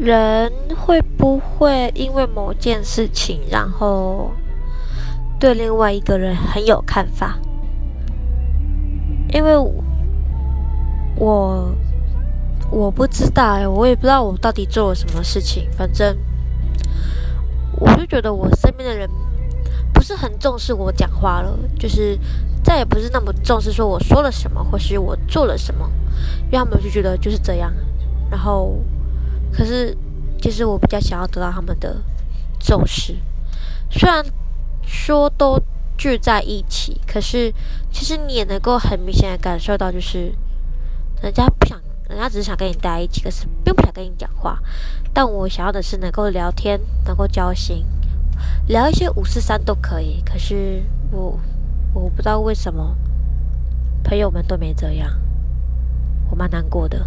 人会不会因为某件事情，然后对另外一个人很有看法？因为我我不知道哎，我也不知道我到底做了什么事情。反正我就觉得我身边的人不是很重视我讲话了，就是再也不是那么重视说我说了什么或是我做了什么，因为他们就觉得就是这样。然后，可是其实我比较想要得到他们的重视，虽然说都聚在一起，可是其实你也能够很明显的感受到，就是人家不想。人家只是想跟你待在一起，可是并不想跟你讲话。但我想要的是能够聊天，能够交心，聊一些五四三都可以。可是我我不知道为什么朋友们都没这样，我蛮难过的。